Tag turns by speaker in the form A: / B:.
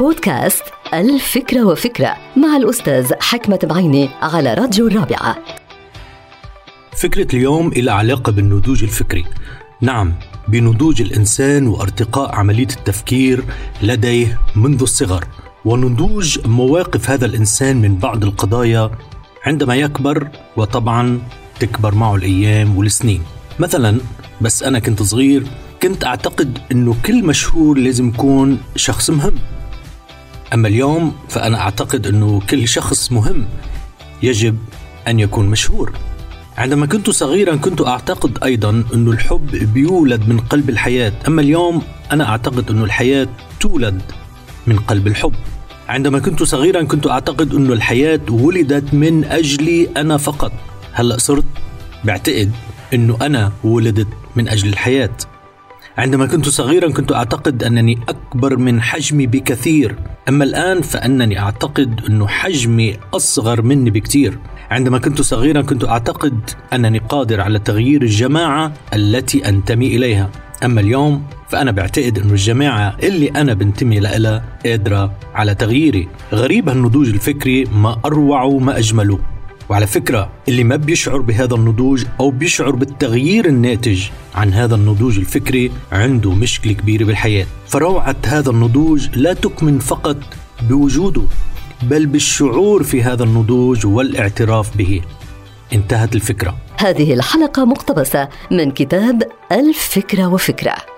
A: بودكاست الفكرة وفكرة مع الأستاذ حكمة بعيني على راديو الرابعة.
B: فكرة اليوم إلى علاقة بالنضوج الفكري. نعم بنضوج الإنسان وارتقاء عملية التفكير لديه منذ الصغر ونضوج مواقف هذا الإنسان من بعض القضايا عندما يكبر وطبعا تكبر معه الأيام والسنين. مثلا بس أنا كنت صغير كنت أعتقد أنه كل مشهور لازم يكون شخص مهم. أما اليوم فأنا أعتقد أنه كل شخص مهم يجب أن يكون مشهور. عندما كنت صغيرا كنت أعتقد أيضا أن الحب بيولد من قلب الحياة. أما اليوم أنا أعتقد أن الحياة تولد من قلب الحب. عندما كنت صغيرا كنت أعتقد أن الحياة ولدت من أجلي أنا فقط. هلأ صرت بعتقد أنه أنا ولدت من أجل الحياة. عندما كنت صغيرا كنت أعتقد أنني أكبر من حجمي بكثير. أما الآن فأنني أعتقد انه حجمي أصغر مني بكثير. عندما كنت صغيرا كنت أعتقد أنني قادر على تغيير الجماعة التي أنتمي إليها. أما اليوم فأنا بعتقد انه الجماعة اللي أنا بنتمي لها قادرة على تغييري. غريب هالنضوج الفكري ما أروع وما أجمله. وعلى فكرة اللي ما بيشعر بهذا النضوج أو بيشعر بالتغيير الناتج عن هذا النضوج الفكري عنده مشكلة كبيرة بالحياة. فروعة هذا النضوج لا تكمن فقط بوجوده بل بالشعور في هذا النضوج والاعتراف به. انتهت الفكرة.
A: هذه الحلقة مقتبسة من كتاب الفكرة وفكرة.